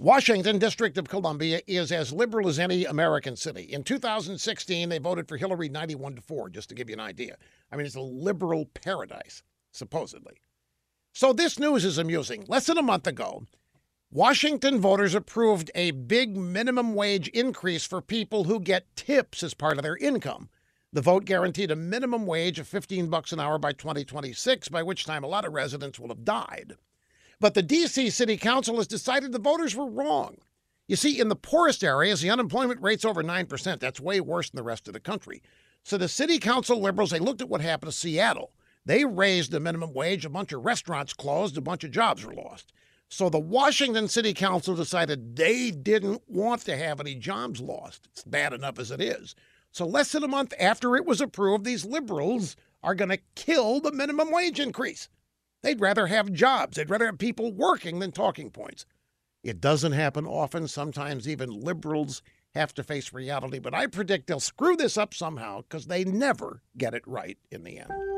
Washington, District of Columbia, is as liberal as any American city. In 2016, they voted for Hillary 91 to 4, just to give you an idea. I mean, it's a liberal paradise, supposedly. So this news is amusing. Less than a month ago, Washington voters approved a big minimum wage increase for people who get tips as part of their income. The vote guaranteed a minimum wage of 15 bucks an hour by 2026, by which time a lot of residents will have died. But the D.C. City Council has decided the voters were wrong. You see, in the poorest areas, the unemployment rate's over 9%. That's way worse than the rest of the country. So the City Council liberals, they looked at what happened to Seattle. They raised the minimum wage, a bunch of restaurants closed, a bunch of jobs were lost. So the Washington City Council decided they didn't want to have any jobs lost. It's bad enough as it is. So less than a month after it was approved, these liberals are going to kill the minimum wage increase. They'd rather have jobs. They'd rather have people working than talking points. It doesn't happen often. Sometimes even liberals have to face reality, but I predict they'll screw this up somehow because they never get it right in the end.